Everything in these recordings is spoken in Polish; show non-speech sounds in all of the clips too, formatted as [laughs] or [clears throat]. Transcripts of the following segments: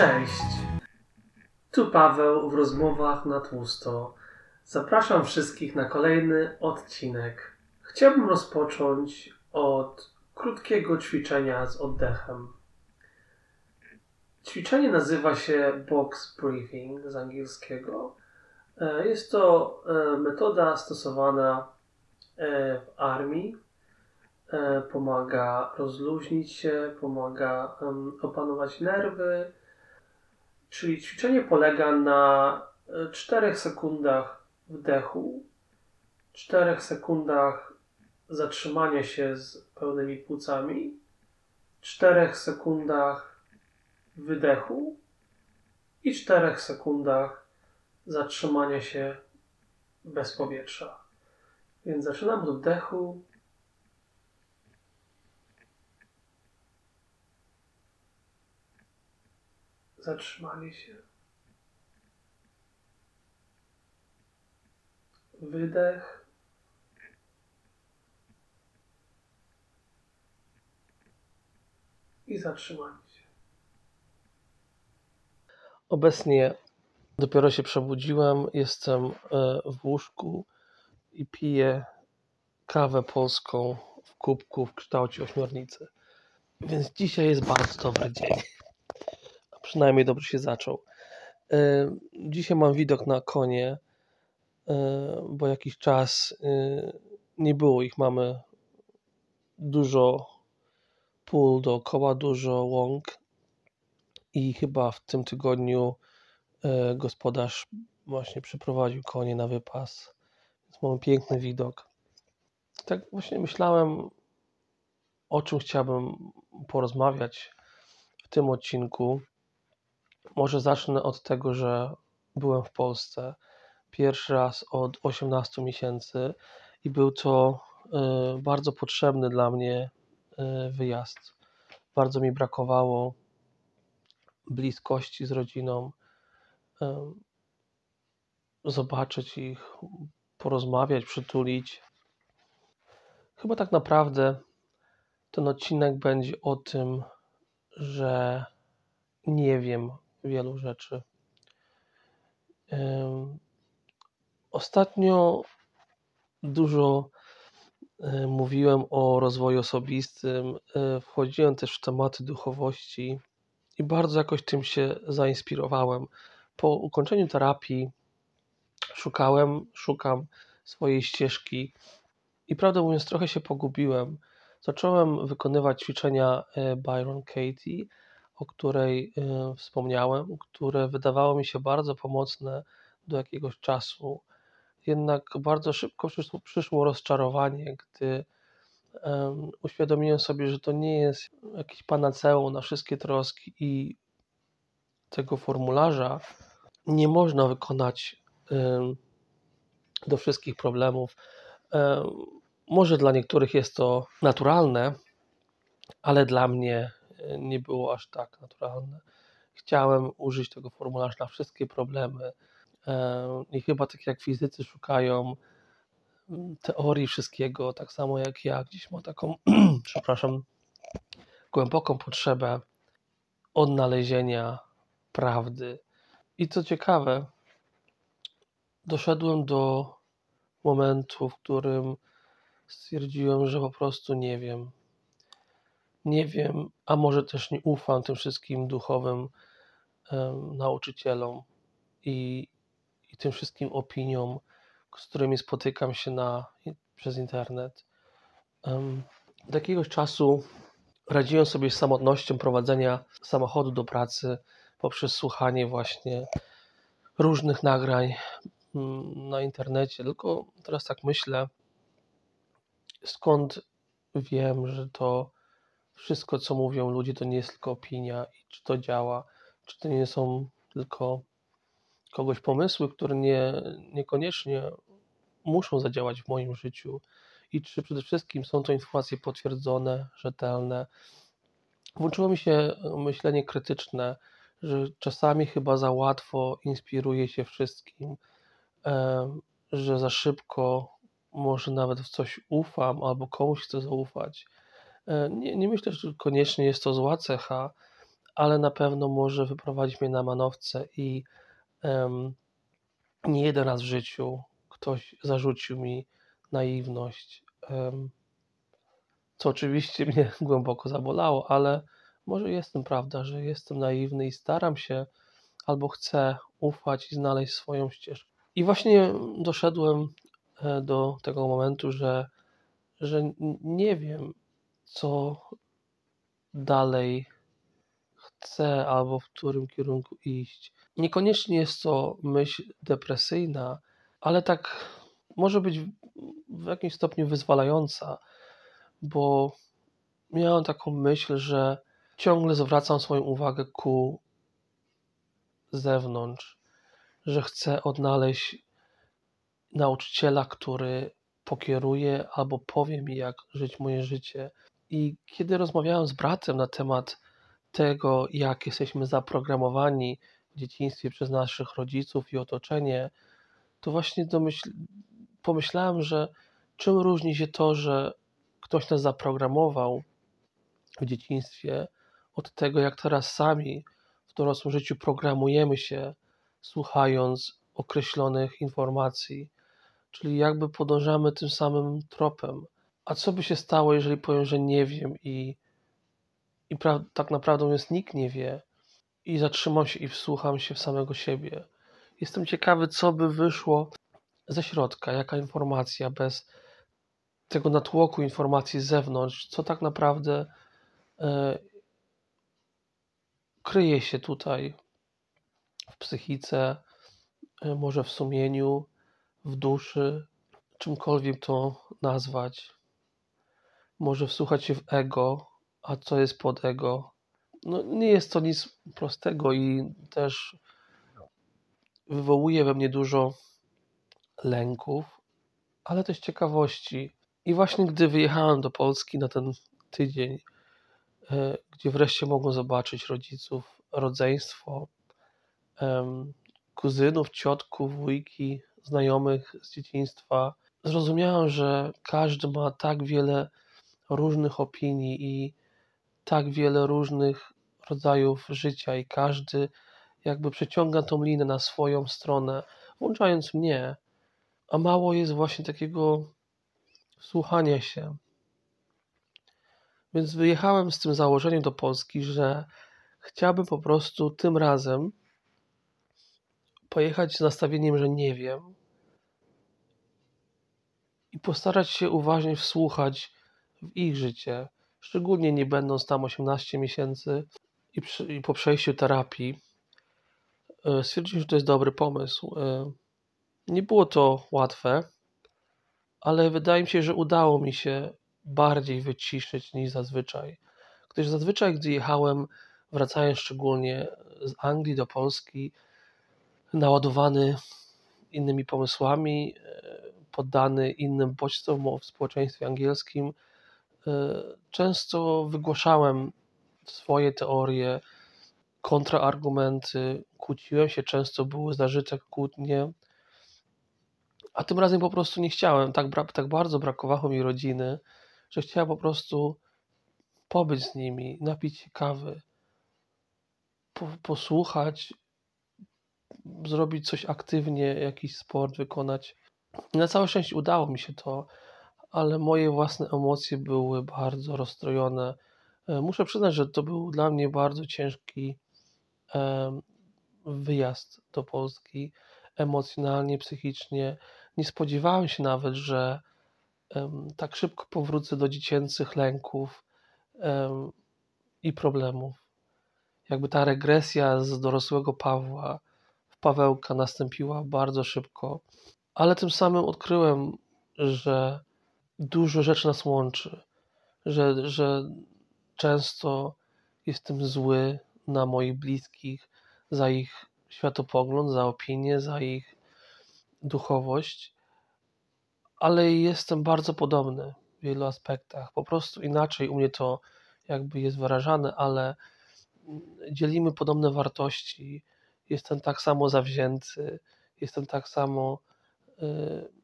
Cześć! Tu Paweł w rozmowach na tłusto. Zapraszam wszystkich na kolejny odcinek. Chciałbym rozpocząć od krótkiego ćwiczenia z oddechem. Ćwiczenie nazywa się box breathing z angielskiego. E, Jest to e, metoda stosowana e, w armii. Pomaga rozluźnić się, pomaga opanować nerwy. Czyli ćwiczenie polega na 4 sekundach wdechu, 4 sekundach zatrzymania się z pełnymi płucami, 4 sekundach wydechu i 4 sekundach zatrzymania się bez powietrza. Więc zaczynam od wdechu. Zatrzymanie się. Wydech. I zatrzymanie się. Obecnie dopiero się przebudziłem. Jestem e, w łóżku i piję kawę polską w kubku w kształcie ośmiornicy. Więc dzisiaj jest bardzo dobry dzień. Przynajmniej dobrze się zaczął. E, Dzisiaj mam widok na konie, e, bo jakiś czas e, nie było ich. Mamy dużo pól dookoła, dużo łąk i chyba w tym tygodniu gospodarz właśnie przyprowadził konie na wypas. Więc mamy piękny widok. Tak właśnie myślałem, o czym chciałbym porozmawiać w tym odcinku. Może zacznę od tego, że byłem w Polsce pierwszy raz od 18 miesięcy i był to e, bardzo potrzebny dla mnie e, wyjazd. Bardzo mi brakowało bliskości z rodziną, e, zobaczyć ich, porozmawiać, przytulić. Chyba tak naprawdę ten odcinek będzie o tym, że nie wiem wielu rzeczy. Ostatnio dużo e, mówiłem o rozwoju osobistym, e, wchodziłem też w tematy duchowości i bardzo jakoś tym się zainspirowałem. Po ukończeniu terapii szukałem, szukam swojej ścieżki i prawdę mówiąc trochę się pogubiłem. Zacząłem wykonywać ćwiczenia e, Byron Katie, o której e, wspomniałem, które wydawało mi się bardzo pomocne do jakiegoś czasu. Jednak bardzo szybko przyszło, rozczarowanie, gdy em, uświadomiłem sobie, że to nie jest jakiś panaceum na wszystkie troski i tego formularza nie można wykonać do wszystkich problemów. Em, Może dla niektórych jest to naturalne, ale dla mnie nie było aż tak naturalne. Chciałem użyć tego formularza na wszystkie problemy. E, I chyba tak jak fizycy szukają mm, teorii wszystkiego, tak samo jak ja gdzieś mam taką, [clears throat] przepraszam, głęboką potrzebę odnalezienia prawdy. I co ciekawe, doszedłem do momentu, w którym stwierdziłem, że po prostu nie wiem. Nie wiem, a może też nie ufam tym wszystkim duchowym nauczycielom i, i tym wszystkim opiniom, z którymi spotykam się na, przez internet. Em, Od jakiegoś czasu radziłem sobie z samotnością prowadzenia samochodu do pracy poprzez słuchanie właśnie różnych nagrań mm, na internecie. Tylko teraz tak myślę, skąd wiem, że to wszystko, co mówią ludzie, to nie jest tylko opinia i czy to działa, czy to nie są tylko kogoś pomysły, które nie, niekoniecznie muszą zadziałać w moim życiu i czy przede wszystkim są to informacje potwierdzone, rzetelne. Włączyło mi się myślenie krytyczne, że czasami chyba za łatwo inspiruje się wszystkim, że za szybko może nawet w coś ufam albo komuś chcę zaufać. E, Nie, nie myślę, że koniecznie jest to zła cecha, ale na pewno może wyprowadzić mnie na manowce i um, nie jeden raz w życiu ktoś zarzucił mi naiwność, um, co oczywiście mnie [laughs] głęboko zabolało, ale może jestem prawda, że jestem naiwny i staram się albo chcę ufać i znaleźć swoją ścieżkę. I właśnie doszedłem e, do tego momentu, że, że nie wiem, co dalej chcę albo w którym kierunku iść. Niekoniecznie jest to myśl depresyjna, ale tak może być w jakimś stopniu wyzwalająca, bo miałem taką myśl, że ciągle zwracam swoją uwagę ku zewnątrz, że chcę odnaleźć nauczyciela, który pokieruje albo powie mi, jak żyć moje życie. I kiedy rozmawiałem z bratem na temat tego, jak jesteśmy zaprogramowani w dzieciństwie przez naszych rodziców i otoczenie, to właśnie domyśl... pomyślałem, że czym różni się to, że ktoś nas zaprogramował w dzieciństwie, od tego, jak teraz sami w dorosłym życiu programujemy się, słuchając określonych informacji, czyli jakby podążamy tym samym tropem. A co by się stało, jeżeli powiem, że nie wiem i, i pra- tak naprawdę jest nikt nie wie i zatrzymam się i wsłucham się w samego siebie. Jestem ciekawy, co by wyszło ze środka, jaka informacja bez tego natłoku informacji z zewnątrz, co tak naprawdę e, kryje się tutaj w psychice, e, może w sumieniu, w duszy, czymkolwiek to nazwać. Może wsłuchać się w ego, a co jest pod ego. No, nie jest to nic prostego i też wywołuje we mnie dużo lęków, ale też ciekawości. I właśnie gdy wyjechałem do Polski na ten tydzień, e, gdzie wreszcie mogłem zobaczyć rodziców, rodzeństwo, kuzynów, ciotków, wujki, znajomych z dzieciństwa, zrozumiałem, że każdy ma tak wiele różnych opinii i tak wiele różnych rodzajów życia, i każdy jakby przeciąga tą linę na swoją stronę, włączając mnie. A mało jest właśnie takiego słuchania się. Więc wyjechałem z tym założeniem do Polski, że chciałbym po prostu tym razem pojechać z nastawieniem, że nie wiem i postarać się uważnie wsłuchać w ich życie, szczególnie nie będąc tam 18 miesięcy i, przy, i po przejściu terapii. E, stwierdziłem, że to jest dobry pomysł. E, nie było to łatwe, ale wydaje mi się, że udało mi się bardziej wyciszyć niż zazwyczaj. Gdyż zazwyczaj, gdy jechałem, wracając szczególnie z Anglii do Polski, naładowany innymi pomysłami, e, poddany innym bodźcom w społeczeństwie angielskim, często wygłaszałem swoje teorie, kontraargumenty, kłóciłem się, często były zażyte kłótnie, a tym razem po prostu nie chciałem. Tak, tak bardzo brakowało mi rodziny, że chciałem po prostu pobyć z nimi, napić się kawy, po, posłuchać, zrobić coś aktywnie, jakiś sport wykonać. Na całe szczęście udało mi się to, ale moje własne emocje były bardzo rozstrojone. E, muszę przyznać, że to był dla mnie bardzo ciężki wyjazd do Polski emocjonalnie, psychicznie. Nie spodziewałem się nawet, że tak szybko powrócę do dziecięcych lęków i problemów. Jakby ta regresja z dorosłego Pawła w Pawełka nastąpiła bardzo szybko, ale tym samym odkryłem, że dużo rzeczy nas łączy, że, że często jestem zły na moich bliskich za ich światopogląd, za opinię, za ich duchowość, ale jestem bardzo podobny w wielu aspektach. Po prostu inaczej u mnie to jakby jest wyrażane, ale dzielimy podobne wartości. Jestem tak samo zawzięty, jestem tak samo y,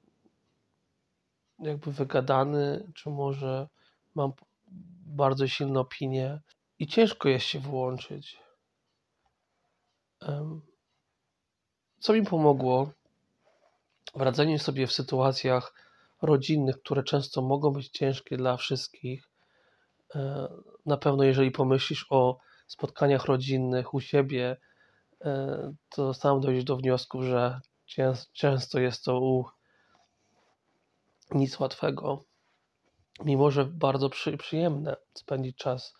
jakby wygadany, czy może mam bardzo silne opinie. i ciężko jest się włączyć. Co mi pomogło w radzeniu sobie w sytuacjach rodzinnych, które często mogą być ciężkie dla wszystkich. E, na pewno, jeżeli pomyślisz o spotkaniach rodzinnych u siebie, e, to sam dojdziesz do wniosku, że często jest to u nic łatwego, mimo że bardzo przyjemne spędzić czas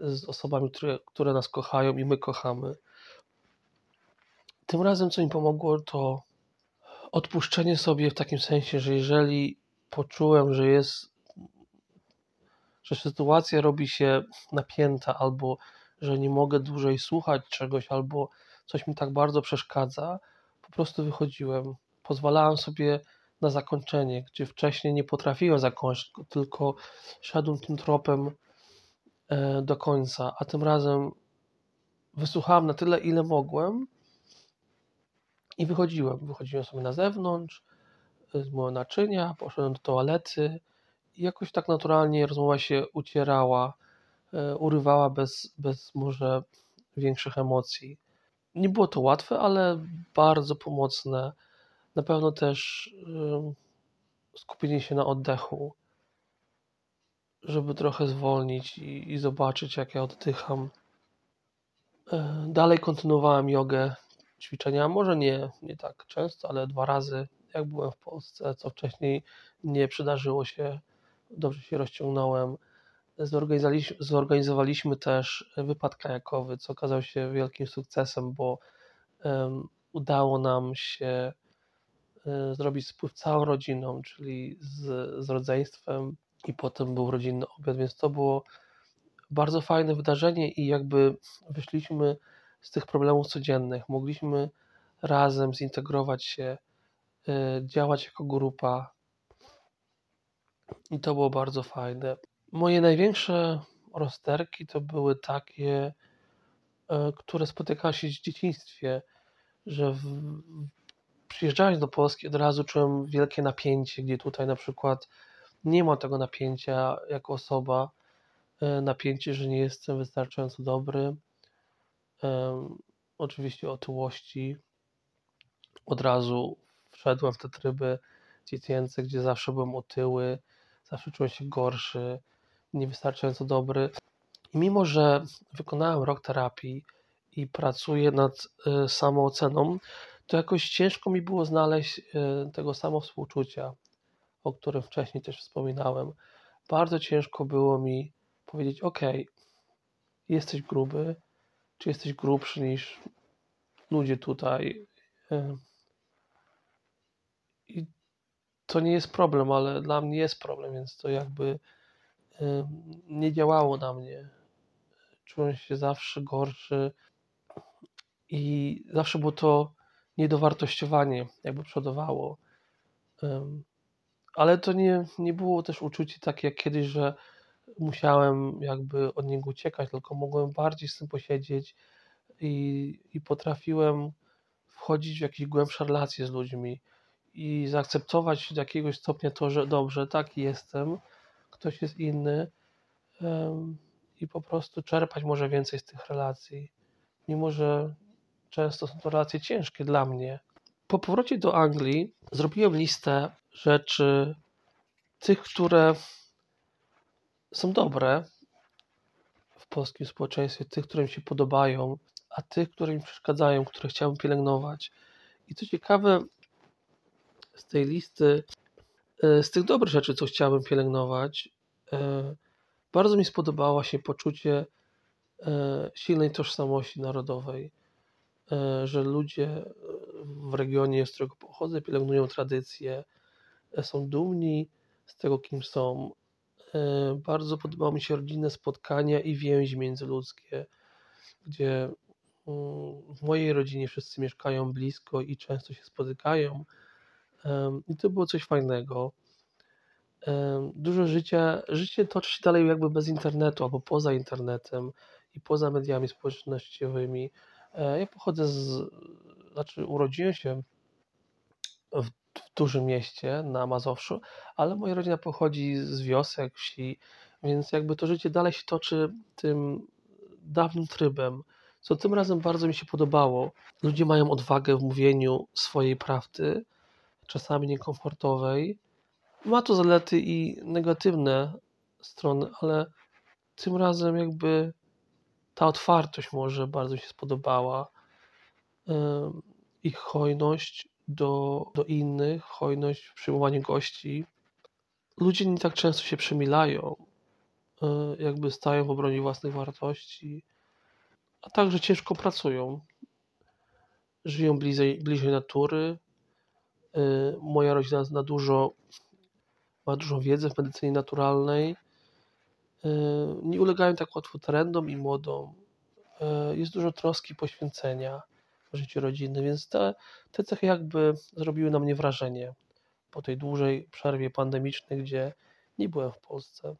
z osobami, które, które nas kochają i my kochamy. Tym razem, co mi pomogło, to odpuszczenie sobie w takim sensie, że jeżeli poczułem, że jest, że sytuacja robi się napięta, albo że nie mogę dłużej słuchać czegoś, albo coś mi tak bardzo przeszkadza, po prostu wychodziłem. Pozwalałem sobie na zakończenie, gdzie wcześniej nie potrafiłem zakończyć, tylko szedłem tym tropem e, do końca, a tym razem wysłuchałem na tyle, ile mogłem i wychodziłem. Wychodziłem sobie na zewnątrz, z mojego naczynia, poszedłem do toalety i jakoś tak naturalnie rozmowa się ucierała, e, urywała bez, bez może większych emocji. Nie było to łatwe, ale bardzo pomocne. Na pewno też skupienie się na oddechu, żeby trochę zwolnić i, i zobaczyć, jak ja oddycham. E, dalej kontynuowałem jogę, ćwiczenia, może nie, nie tak często, ale dwa razy, jak byłem w Polsce, co wcześniej nie przydarzyło się, dobrze się rozciągnąłem. Zorganizowaliśmy, zorganizowaliśmy też wypad kajakowy, co okazał się wielkim sukcesem, bo um, udało nam się zrobić spływ całą rodziną, czyli z, z rodzeństwem i potem był rodzinny obiad, więc to było bardzo fajne wydarzenie i jakby wyszliśmy z tych problemów codziennych. Mogliśmy razem zintegrować się, e, działać jako grupa i to było bardzo fajne. Moje największe rozterki to były takie, e, które spotykały się w dzieciństwie, że w, przyjeżdżając do Polski od razu czułem wielkie napięcie, gdzie tutaj na przykład nie ma tego napięcia jako osoba, e, napięcie, że nie jestem wystarczająco dobry, oczywiście otyłości. Od razu wszedłem w te tryby dziecięce, gdzie zawsze byłem otyły, zawsze czułem się gorszy, niewystarczająco dobry. I mimo, że wykonałem rok terapii i pracuję nad y, samooceną, to jakoś ciężko mi było znaleźć y, tego samowspółczucia, o którym wcześniej też wspominałem. Bardzo ciężko było mi powiedzieć: OK, jesteś gruby, czy jesteś grubszy niż ludzie tutaj. I to nie jest problem, ale dla mnie jest problem, więc to jakby nie działało na mnie. Czułem się zawsze gorszy i zawsze było to niedowartościowanie, jakby przodowało. Ale to nie, nie było też uczucie takie jak kiedyś, że musiałem jakby od niego uciekać, tylko mogłem bardziej z tym posiedzieć i, i potrafiłem wchodzić w jakieś głębsze relacje z ludźmi i zaakceptować do jakiegoś stopnia to, że dobrze, tak jestem, ktoś jest inny i po prostu czerpać może więcej z tych relacji, mimo że często są to relacje ciężkie dla mnie. Po powrocie do Anglii zrobiłem listę rzeczy, tych, które są dobre w polskim społeczeństwie, tych, które mi się podobają, a tych, które mi przeszkadzają, które chciałbym pielęgnować. I co ciekawe, z tej listy, e, z tych dobrych rzeczy, co chciałbym pielęgnować, e, bardzo mi spodobało się poczucie e, silnej tożsamości narodowej, że ludzie w regionie, z którego pochodzę, pielęgnują tradycje, są dumni z tego, kim są, E, bardzo podobało mi się rodzinne spotkania i więzi międzyludzkie, gdzie mm, w mojej rodzinie wszyscy mieszkają blisko i często się spotykają. I to było coś fajnego. Dużo życia, życie toczy się dalej jakby bez internetu albo poza internetem i poza mediami społecznościowymi. E, ja pochodzę z, znaczy urodziłem się w w dużym mieście na Mazowszu, ale moja rodzina pochodzi z wiosek, wsi, więc jakby to życie dalej się toczy tym dawnym trybem, co tym razem bardzo mi się podobało. Ludzie mają odwagę w mówieniu swojej prawdy, czasami niekomfortowej. Ma to zalety i negatywne strony, ale tym razem jakby ta otwartość może bardzo mi się spodobała. Ich hojność do, do innych, hojność w przyjmowaniu gości. Ludzie nie tak często się przemilają, e, jakby stają w obronie własnych wartości, a także ciężko pracują. Żyją bliżej, bliżej natury. E, moja rodzina zna dużo, ma dużą wiedzę w medycynie naturalnej. E, nie ulegają tak łatwo trendom i modom. Jest dużo troski poświęcenia życiu rodziny, więc te, te cechy jakby zrobiły na mnie wrażenie po tej dłużej przerwie pandemicznej, gdzie nie byłem w Polsce.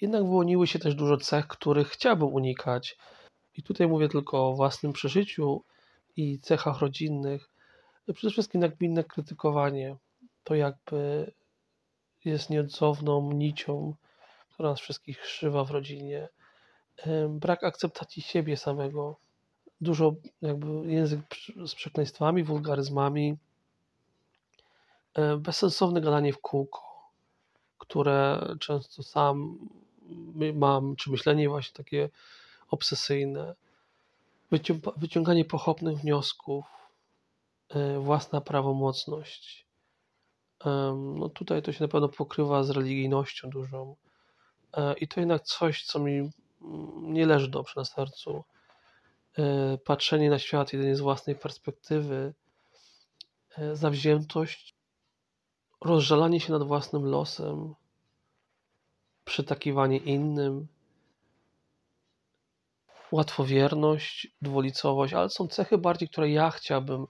Jednak wyłoniły się też dużo cech, których chciałbym unikać. I tutaj mówię tylko o własnym przeżyciu i cechach rodzinnych. Przede wszystkim nagminne krytykowanie. To jakby jest nieodzowną nicią, która nas wszystkich szywa w rodzinie. Brak akceptacji siebie samego, dużo jakby język z przekleństwami, wulgaryzmami, bezsensowne gadanie w kółko, które często sam mam, czy myślenie właśnie takie obsesyjne, wyciąganie pochopnych wniosków, e, własna prawomocność. No tutaj to się na pewno pokrywa z religijnością dużą. E, I to jednak coś, co mi mm, nie leży dobrze na sercu. E, patrzenie na świat jedynie z własnej perspektywy, e, zawziętość, rozżalanie się nad własnym losem, przytakiwanie innym, łatwowierność, dwulicowość, ale są cechy bardziej, które ja chciałbym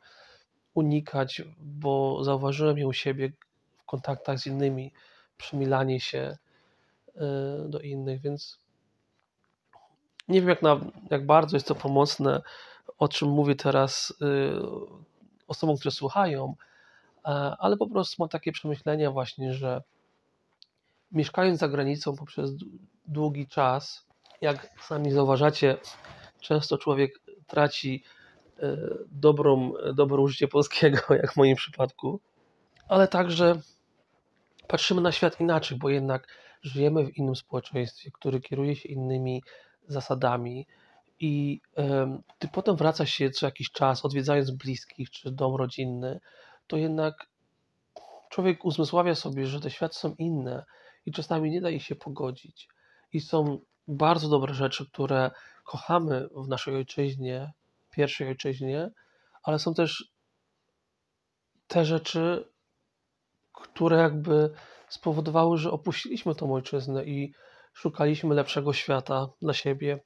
unikać, bo zauważyłem je u siebie w kontaktach z innymi, przymilanie się do innych, więc nie wiem, jak, na, jak bardzo jest to pomocne, o czym mówię teraz y, osobom, które słuchają, e, ale po prostu mam takie przemyślenia właśnie, że mieszkając za granicą poprzez długi czas, jak sami zauważacie, często człowiek traci e, dobrą, dobre użycie polskiego, [laughs] jak w moim przypadku, ale także patrzymy na świat inaczej, bo jednak żyjemy w innym społeczeństwie, które kieruje się innymi zasadami i ty potem wracasz się co jakiś czas, odwiedzając bliskich czy dom rodzinny, to jednak człowiek uzmysławia sobie, że te światy są inne i czasami nie da ich się pogodzić. I są bardzo dobre rzeczy, które kochamy w naszej ojczyźnie, pierwszej ojczyźnie, ale są też te rzeczy, które jakby spowodowały, że opuściliśmy tą ojczyznę i szukaliśmy lepszego świata dla siebie.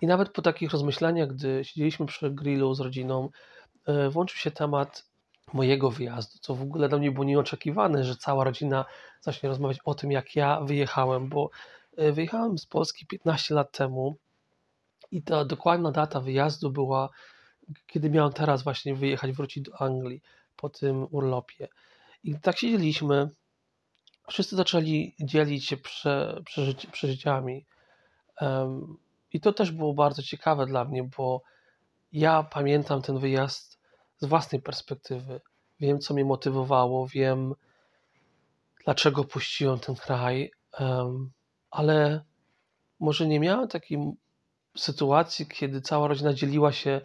I nawet po takich rozmyślaniach, gdy siedzieliśmy przy grillu z rodziną, e, włączył się temat mojego wyjazdu, co w ogóle dla mnie było nieoczekiwane, że cała rodzina zacznie rozmawiać o tym, jak ja wyjechałem, bo e, wyjechałem z Polski 15 lat temu i ta dokładna data wyjazdu była, kiedy miałem teraz właśnie wyjechać, wrócić do Anglii po tym urlopie. I tak siedzieliśmy, wszyscy zaczęli dzielić się prze, przeżyci, przeżyciami. Um, I to też było bardzo ciekawe dla mnie, bo ja pamiętam ten wyjazd z własnej perspektywy. Wiem, co mnie motywowało, wiem, dlaczego puściłem ten kraj, um, ale może nie miałem takiej sytuacji, kiedy cała rodzina dzieliła się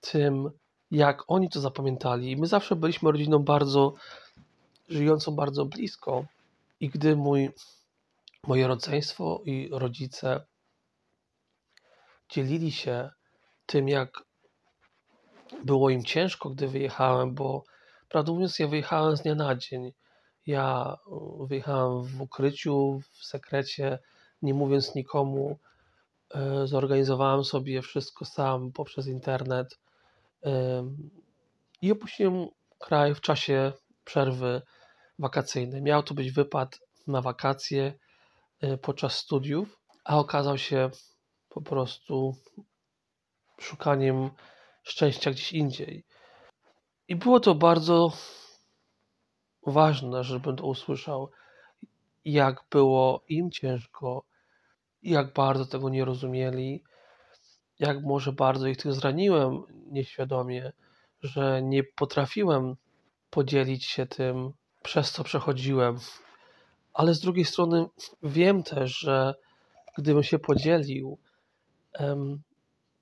tym, jak oni to zapamiętali. My zawsze byliśmy rodziną bardzo żyjącą bardzo blisko. I gdy mój, moje rodzeństwo i rodzice dzielili się tym, jak było im ciężko, gdy wyjechałem, bo prawdę mówiąc, ja wyjechałem z dnia na dzień. Ja e, wyjechałem w ukryciu, w sekrecie, nie mówiąc nikomu. E, zorganizowałem sobie wszystko sam poprzez internet i opuściłem kraj w czasie przerwy wakacyjny. Miał to być wypad na wakacje y, podczas studiów, a okazał się po prostu szukaniem szczęścia gdzieś indziej. I było to bardzo ważne, żebym to usłyszał, jak było im ciężko jak bardzo tego nie rozumieli, jak może bardzo ich zraniłem nieświadomie, że nie potrafiłem podzielić się tym, przez co przechodziłem. Ale z drugiej strony wiem też, że gdybym się podzielił,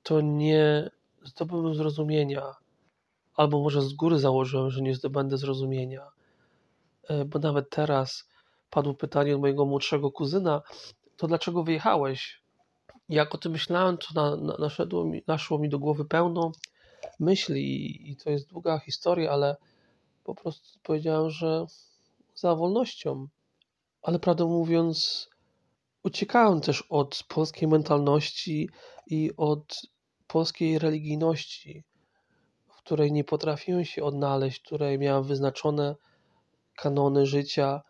to nie zdobyłbym zrozumienia, albo może z góry założyłem, że nie zdobędę zrozumienia. E, bo nawet teraz padło pytanie od mojego młodszego kuzyna, to dlaczego wyjechałeś? Jak o tym myślałem, to na, na, naszło, mi, naszło mi do głowy pełno myśli i to jest długa historia, ale po prostu powiedziałem, że za wolnością. Ale prawdę mówiąc, uciekałem też od polskiej mentalności i od polskiej religijności, w której nie potrafiłem się odnaleźć, w której miałem wyznaczone kanony życia.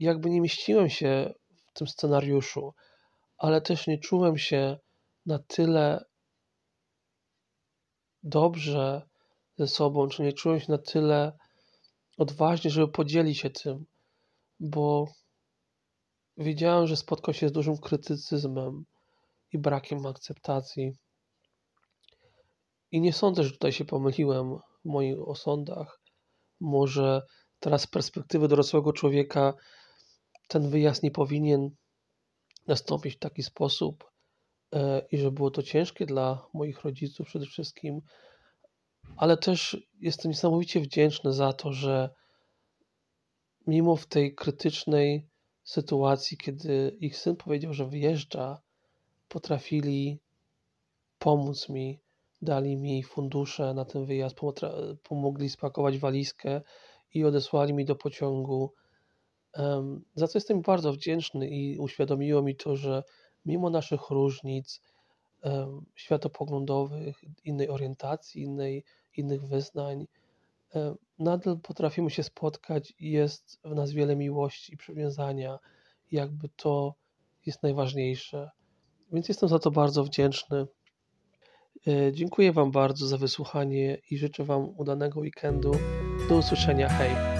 Jakby nie mieściłem się w tym scenariuszu, ale też nie czułem się na tyle dobrze ze sobą, czy nie czułem się na tyle odważnie, żeby podzielić się tym, bo wiedziałem, że spotkał się z dużym krytycyzmem i brakiem akceptacji. I nie sądzę, że tutaj się pomyliłem w moich osądach. Może teraz z perspektywy dorosłego człowieka ten wyjazd nie powinien nastąpić w taki sposób e, i że było to ciężkie dla moich rodziców przede wszystkim, ale też jestem niesamowicie wdzięczny za to, że mimo w tej krytycznej sytuacji, kiedy ich syn powiedział, że wyjeżdża, potrafili pomóc mi, dali mi fundusze na ten wyjazd, pomogli spakować walizkę i odesłali mi do pociągu. Za co jestem bardzo wdzięczny i uświadomiło mi to, że mimo naszych różnic światopoglądowych, innej orientacji, innej, innych wyznań, nadal potrafimy się spotkać i jest w nas wiele miłości i przywiązania. Jakby to jest najważniejsze. Więc jestem za to bardzo wdzięczny. E, dziękuję Wam bardzo za wysłuchanie i życzę Wam udanego weekendu. Do usłyszenia. Hej!